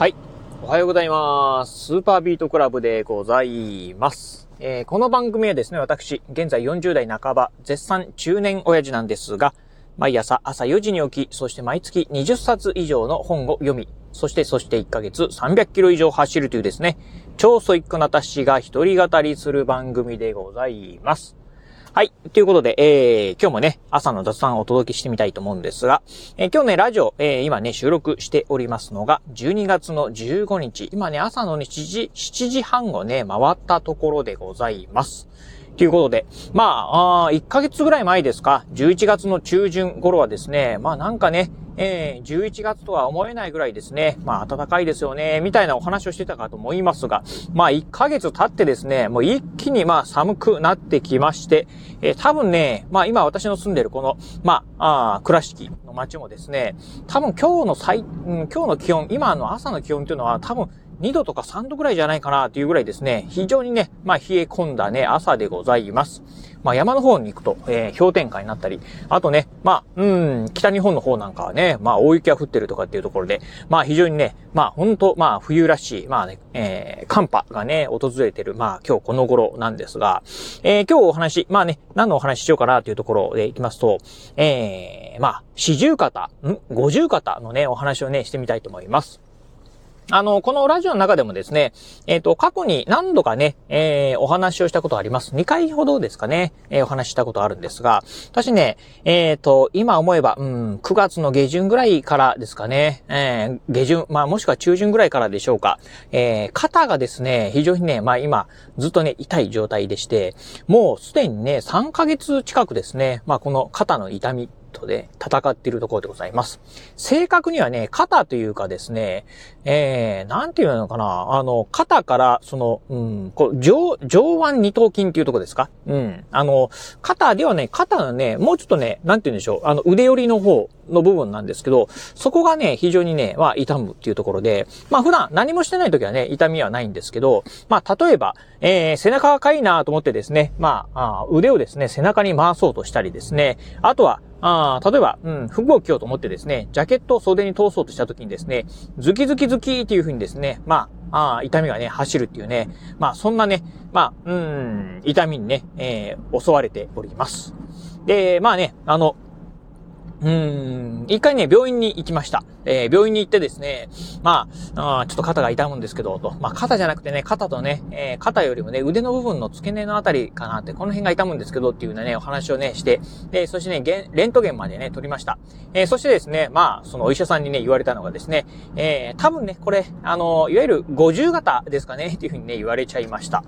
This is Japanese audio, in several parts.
はい。おはようございます。スーパービートクラブでございます。えー、この番組はですね、私、現在40代半ば、絶賛中年親父なんですが、毎朝朝4時に起き、そして毎月20冊以上の本を読み、そしてそして1ヶ月300キロ以上走るというですね、超ソイックな私が一人語りする番組でございます。はい。ということで、えー、今日もね、朝の雑談をお届けしてみたいと思うんですが、えー、今日ね、ラジオ、えー、今ね、収録しておりますのが、12月の15日、今ね、朝の、7時、7時半をね、回ったところでございます。ということで、まあ、あ1ヶ月ぐらい前ですか、11月の中旬頃はですね、まあなんかね、えー、11月とは思えないぐらいですね、まあ暖かいですよね、みたいなお話をしてたかと思いますが、まあ1ヶ月経ってですね、もう一気にまあ寒くなってきまして、えー、多分ね、まあ今私の住んでるこの、まあ、あ倉敷の街もですね、多分今日の最、うん、今日の気温、今の朝の気温というのは多分2度とか3度ぐらいじゃないかなというぐらいですね、非常にね、まあ冷え込んだね、朝でございます。まあ山の方に行くと、えー、氷点下になったり、あとね、まあ、うん、北日本の方なんかはね、まあ大雪が降ってるとかっていうところで、まあ非常にね、まあ本当まあ冬らしい、まあね、えー、寒波がね、訪れてる、まあ今日この頃なんですが、えー、今日お話、まあね、何のお話ししようかなというところでいきますと、えー、まあ、四十肩、ん？五十肩のね、お話をね、してみたいと思います。あの、このラジオの中でもですね、えっ、ー、と、過去に何度かね、えー、お話をしたことあります。2回ほどですかね、えー、お話したことあるんですが、私ね、えっ、ー、と、今思えば、うん、9月の下旬ぐらいからですかね、えー、下旬、まあもしくは中旬ぐらいからでしょうか、えー、肩がですね、非常にね、まあ今、ずっとね、痛い状態でして、もうすでにね、3ヶ月近くですね、まあこの肩の痛みトで戦っているところでございます。正確にはね、肩というかですね、えー、なんていうのかな、あの、肩から、その、うん、こう、上、上腕二頭筋っていうところですか？うん。あの、肩ではね、肩のね、もうちょっとね、なんて言うんでしょう、あの、腕寄りの方の部分なんですけど、そこがね、非常にね、まあ、痛むっていうところで、まあ、普段何もしてない時はね、痛みはないんですけど、まあ、例えば、えー、背中がかいなと思ってですね、まあ、あ腕をですね、背中に回そうとしたりですね、あとは、あ例えば、うん、服を着ようと思ってですね、ジャケットを袖に通そうとした時にですね、ズキズキズキっていう風にですね、まあ、あ痛みがね、走るっていうね、まあ、そんなね、まあ、うん、痛みにね、えー、襲われております。で、まあね、あの、うん、一回ね、病院に行きました。えー、病院に行ってですね、まあ、あちょっと肩が痛むんですけど、と。まあ、肩じゃなくてね、肩とね、えー、肩よりもね、腕の部分の付け根のあたりかなって、この辺が痛むんですけどっていうね、お話をね、して、で、そしてね、レントゲンまでね、取りました。えー、そしてですね、まあ、そのお医者さんにね、言われたのがですね、えー、多分ね、これ、あの、いわゆる50型ですかね、っていうふうにね、言われちゃいました。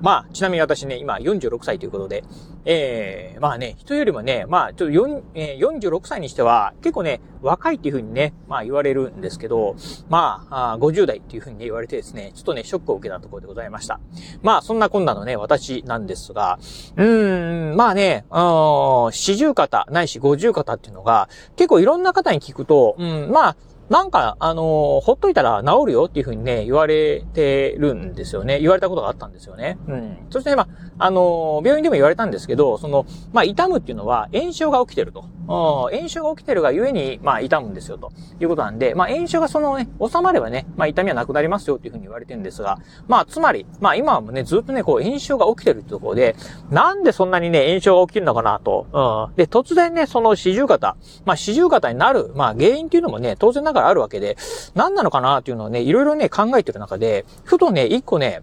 まあ、ちなみに私ね、今46歳ということで、えー、まあね、人よりもね、まあ、ちょっと4、えー、46歳にしては、結構ね、若いっていうふうにね、まあ言われるんですけど、まあ、あ50代っていうふうに、ね、言われてですね、ちょっとね、ショックを受けたところでございました。まあ、そんなこんなのね、私なんですが、うーん、まあね、四十肩ないし五十肩っていうのが、結構いろんな方に聞くと、うん、まあ、なんか、あのー、ほっといたら治るよっていうふうにね、言われてるんですよね。言われたことがあったんですよね。うん。そして、まあ、あのー、病院でも言われたんですけど、その、まあ、痛むっていうのは炎症が起きてると。炎症が起きてるがゆえに、まあ、痛むんですよ、ということなんで、まあ、炎症がそのね、収まればね、まあ、痛みはなくなりますよっていうふうに言われてるんですが、まあ、つまり、まあ、今はもね、ずっとね、こう、炎症が起きてるってところで、なんでそんなにね、炎症が起きるのかなと。うん。で、突然ね、その四十肩、まあ、四十肩になる、まあ、原因っていうのもね、当然ながらあるわけで、何なのかなっていうのをね、いろいろね、考えてる中で、ふとね、一個ね、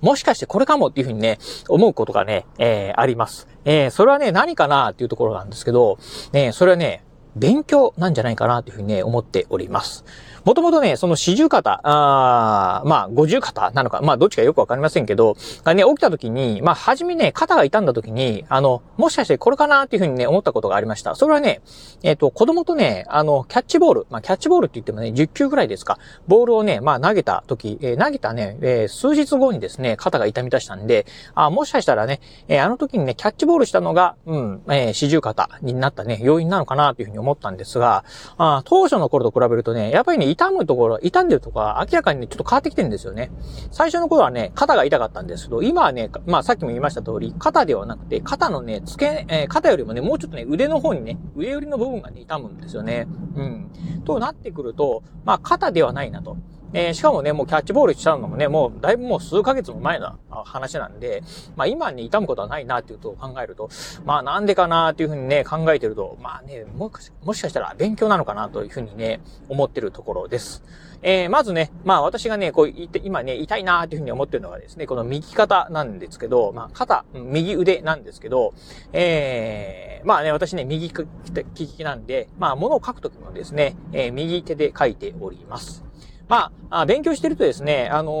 もしかしてこれかもっていうふうにね、思うことがね、えー、あります。えー、それはね、何かなっていうところなんですけど、ね、それはね、勉強なんじゃないかなというふうにね、思っております。もともとね、その四十肩、あまあ、五十肩なのか、まあ、どっちかよくわかりませんけど、がね、起きた時に、まあ、はじめね、肩が痛んだ時に、あの、もしかしてこれかなっていうふうにね、思ったことがありました。それはね、えっ、ー、と、子供とね、あの、キャッチボール、まあ、キャッチボールって言ってもね、10球ぐらいですか、ボールをね、まあ、投げた時、えー、投げたね、えー、数日後にですね、肩が痛み出したんで、あ、もしかしたらね、えあの時にね、キャッチボールしたのが、うん、え四十肩になったね、要因なのかなというふうに思ったんですが、あ当初の頃と比べるとね、やっぱりね、痛むところ、痛んでるところは明らかにね、ちょっと変わってきてるんですよね。最初の頃はね、肩が痛かったんですけど、今はね、まあさっきも言いました通り、肩ではなくて、肩のね、付け、えー、肩よりもね、もうちょっとね、腕の方にね、上寄りの部分がね、痛むんですよね。うん。となってくると、まあ肩ではないなと。えー、しかもね、もうキャッチボールしちゃうのもね、もうだいぶもう数ヶ月も前の話なんで、まあ今に痛むことはないなっていうことを考えると、まあなんでかなっていうふうにね、考えてると、まあね、ももしかしたら勉強なのかなというふうにね、思ってるところです。えー、まずね、まあ私がね、こう言って、今ね、痛いなーっていうふうに思ってるのがですね、この右肩なんですけど、まあ肩、右腕なんですけど、えー、まあね、私ね、右利きなんで、まあ物を書くときもですね、えー、右手で書いております。まあ、勉強してるとですね、あの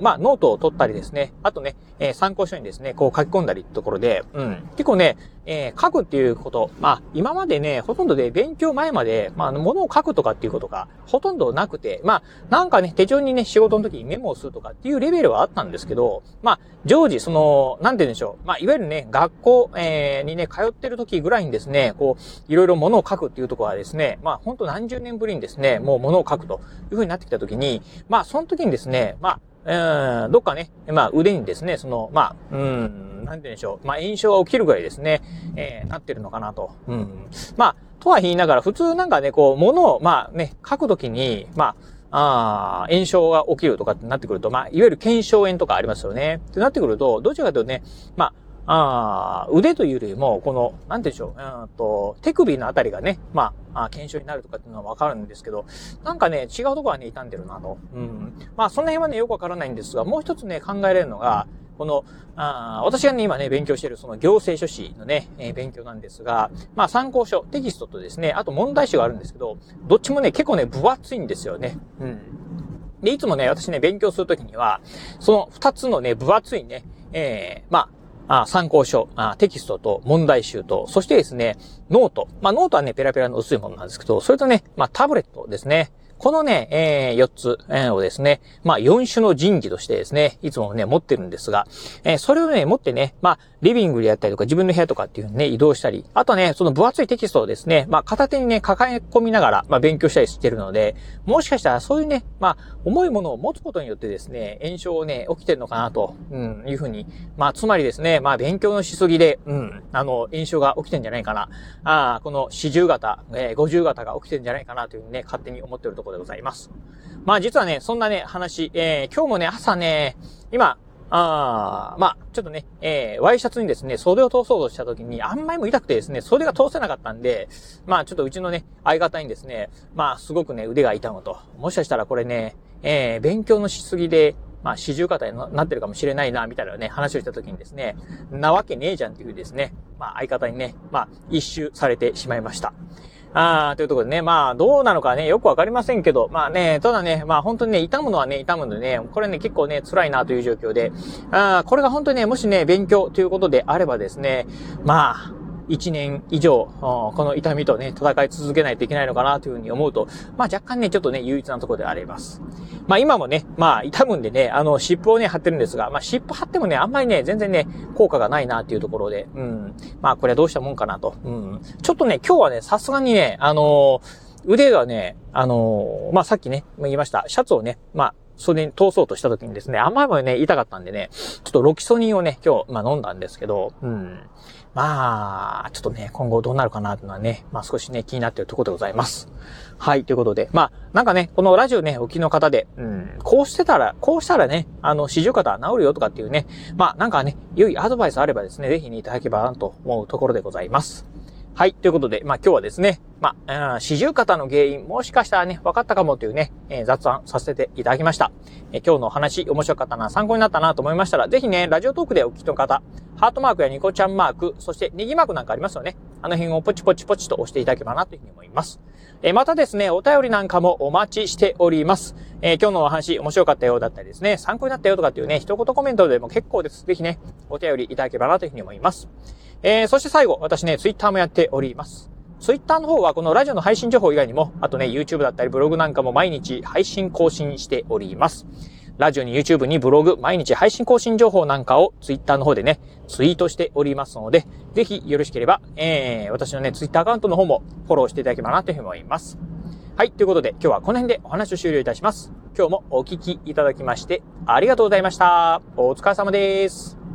ー、まあ、ノートを取ったりですね、あとね、えー、参考書にですね、こう書き込んだりってところで、うん、結構ね、えー、書くっていうこと、まあ、今までね、ほとんどで勉強前まで、まあ、ものを書くとかっていうことがほとんどなくて、まあ、なんかね、手帳にね、仕事の時にメモをするとかっていうレベルはあったんですけど、まあ、常時、その、なんて言うんでしょう、まあ、いわゆるね、学校、えー、にね、通ってる時ぐらいにですね、こう、いろいろものを書くっていうところはですね、まあ、ほんと何十年ぶりにですね、もうものを書くという風になってきた時に、まあ、その時にですね、まあ、え、どっかね、まあ腕にですね、その、まあ、うん、なんて言うんでしょう、まあ炎症が起きるぐらいですね、えー、なってるのかなと。うん。まあ、とは言いながら、普通なんかね、こう、物を、まあね、書くときに、まあ、あ炎症が起きるとかってなってくると、まあ、いわゆる腱鞘炎とかありますよね。ってなってくると、どちらかというとね、まあ、あ腕というよりも、この、なんて言うでしょう、うんと、手首のあたりがね、まあ、あ検証になるとかっていうのはわかるんですけど、なんかね、違うところはね、傷んでるなと。うん。まあ、その辺はね、よくわからないんですが、もう一つね、考えられるのが、この、あ私がね、今ね、勉強しているその行政書士のね、えー、勉強なんですが、まあ参考書、テキストとですね、あと問題集があるんですけど、どっちもね、結構ね、分厚いんですよね。うん。で、いつもね、私ね、勉強するときには、その二つのね、分厚いね、えー、まあ、あ参考書あ、テキストと問題集と、そしてですね、ノート。まあ、ノートはね、ペラペラの薄いものなんですけど、それとね、まあ、タブレットですね。このね、えー、4つ、えー、をですね、まあ、4種の神器としてですね、いつもね、持ってるんですが、えー、それをね、持ってね、まあ、リビングでやったりとか、自分の部屋とかっていうね、移動したり、あとね、その分厚いテキストをですね、まあ、片手にね、抱え込みながら、まあ、勉強したりしてるので、もしかしたらそういうね、まあ、重いものを持つことによってですね、炎症をね、起きてるのかなと、うん、いうふうに、まあ、つまりですね、まあ、勉強のしすぎで、うん、あの、炎症が起きてんじゃないかな。ああ、この四十型、えー、五十型が起きてんじゃないかなというふうにね、勝手に思ってるところでございます。まあ、実はね、そんなね、話、えー、今日もね、朝ね、今、あまあ、ちょっとね、えー、ワイシャツにですね、袖を通そうとした時に、あんまりも痛くてですね、袖が通せなかったんで、まあ、ちょっとうちのね、相方にですね、まあ、すごくね、腕が痛むと。もしかしたらこれね、えー、勉強のしすぎで、まあ、四十肩になってるかもしれないな、みたいなね、話をした時にですね、なわけねえじゃんっていうですね、まあ、相方にね、まあ、一周されてしまいました。ああ、というところでね、まあ、どうなのかね、よくわかりませんけど、まあね、ただね、まあ本当にね、痛むのはね、痛むのでね、これね、結構ね、辛いなという状況で、ああ、これが本当にね、もしね、勉強ということであればですね、まあ、1年以上、この痛みとね、戦い続けないといけないのかなというふうに思うと、まあ若干ね、ちょっとね、唯一なところであります。まあ今もね、まあ痛むんでね、あの、湿布をね、貼ってるんですが、まあ湿布貼ってもね、あんまりね、全然ね、効果がないなっていうところで、うん。まあこれはどうしたもんかなと。うん。ちょっとね、今日はね、さすがにね、あの、腕がね、あの、まあさっきね、言いました、シャツをね、まあ、それに通そうとした時にですね、あんまりもね、痛かったんでね、ちょっとロキソニンをね、今日、まあ飲んだんですけど、うん。まあ、ちょっとね、今後どうなるかなというのはね、まあ少しね、気になっているところでございます。はい、ということで、まあ、なんかね、このラジオね、お聞きの方で、うん、こうしてたら、こうしたらね、あの、四十肩治るよとかっていうね、まあ、なんかね、良いアドバイスあればですね、ぜひね、いただければなと思うところでございます。はい。ということで、まあ今日はですね、まあ、四十肩の原因、もしかしたらね、分かったかもというね、えー、雑談させていただきました。えー、今日のお話、面白かったな、参考になったなと思いましたら、ぜひね、ラジオトークでお聞きの方、ハートマークやニコちゃんマーク、そしてネギマークなんかありますよね。あの辺をポチポチポチと押していただければなというふうに思います。えー、またですね、お便りなんかもお待ちしております。え今日のお話面白かったようだったりですね、参考になったよとかっていうね、一言コメントでも結構です。ぜひね、お便りいただければなというふうに思います。えそして最後、私ね、ツイッターもやっております。ツイッターの方はこのラジオの配信情報以外にも、あとね、YouTube だったりブログなんかも毎日配信更新しております。ラジオに YouTube にブログ、毎日配信更新情報なんかを Twitter の方でね、ツイートしておりますので、ぜひよろしければ、えー、私のね、Twitter アカウントの方もフォローしていただければなというふうに思います。はい、ということで今日はこの辺でお話を終了いたします。今日もお聞きいただきましてありがとうございました。お疲れ様です。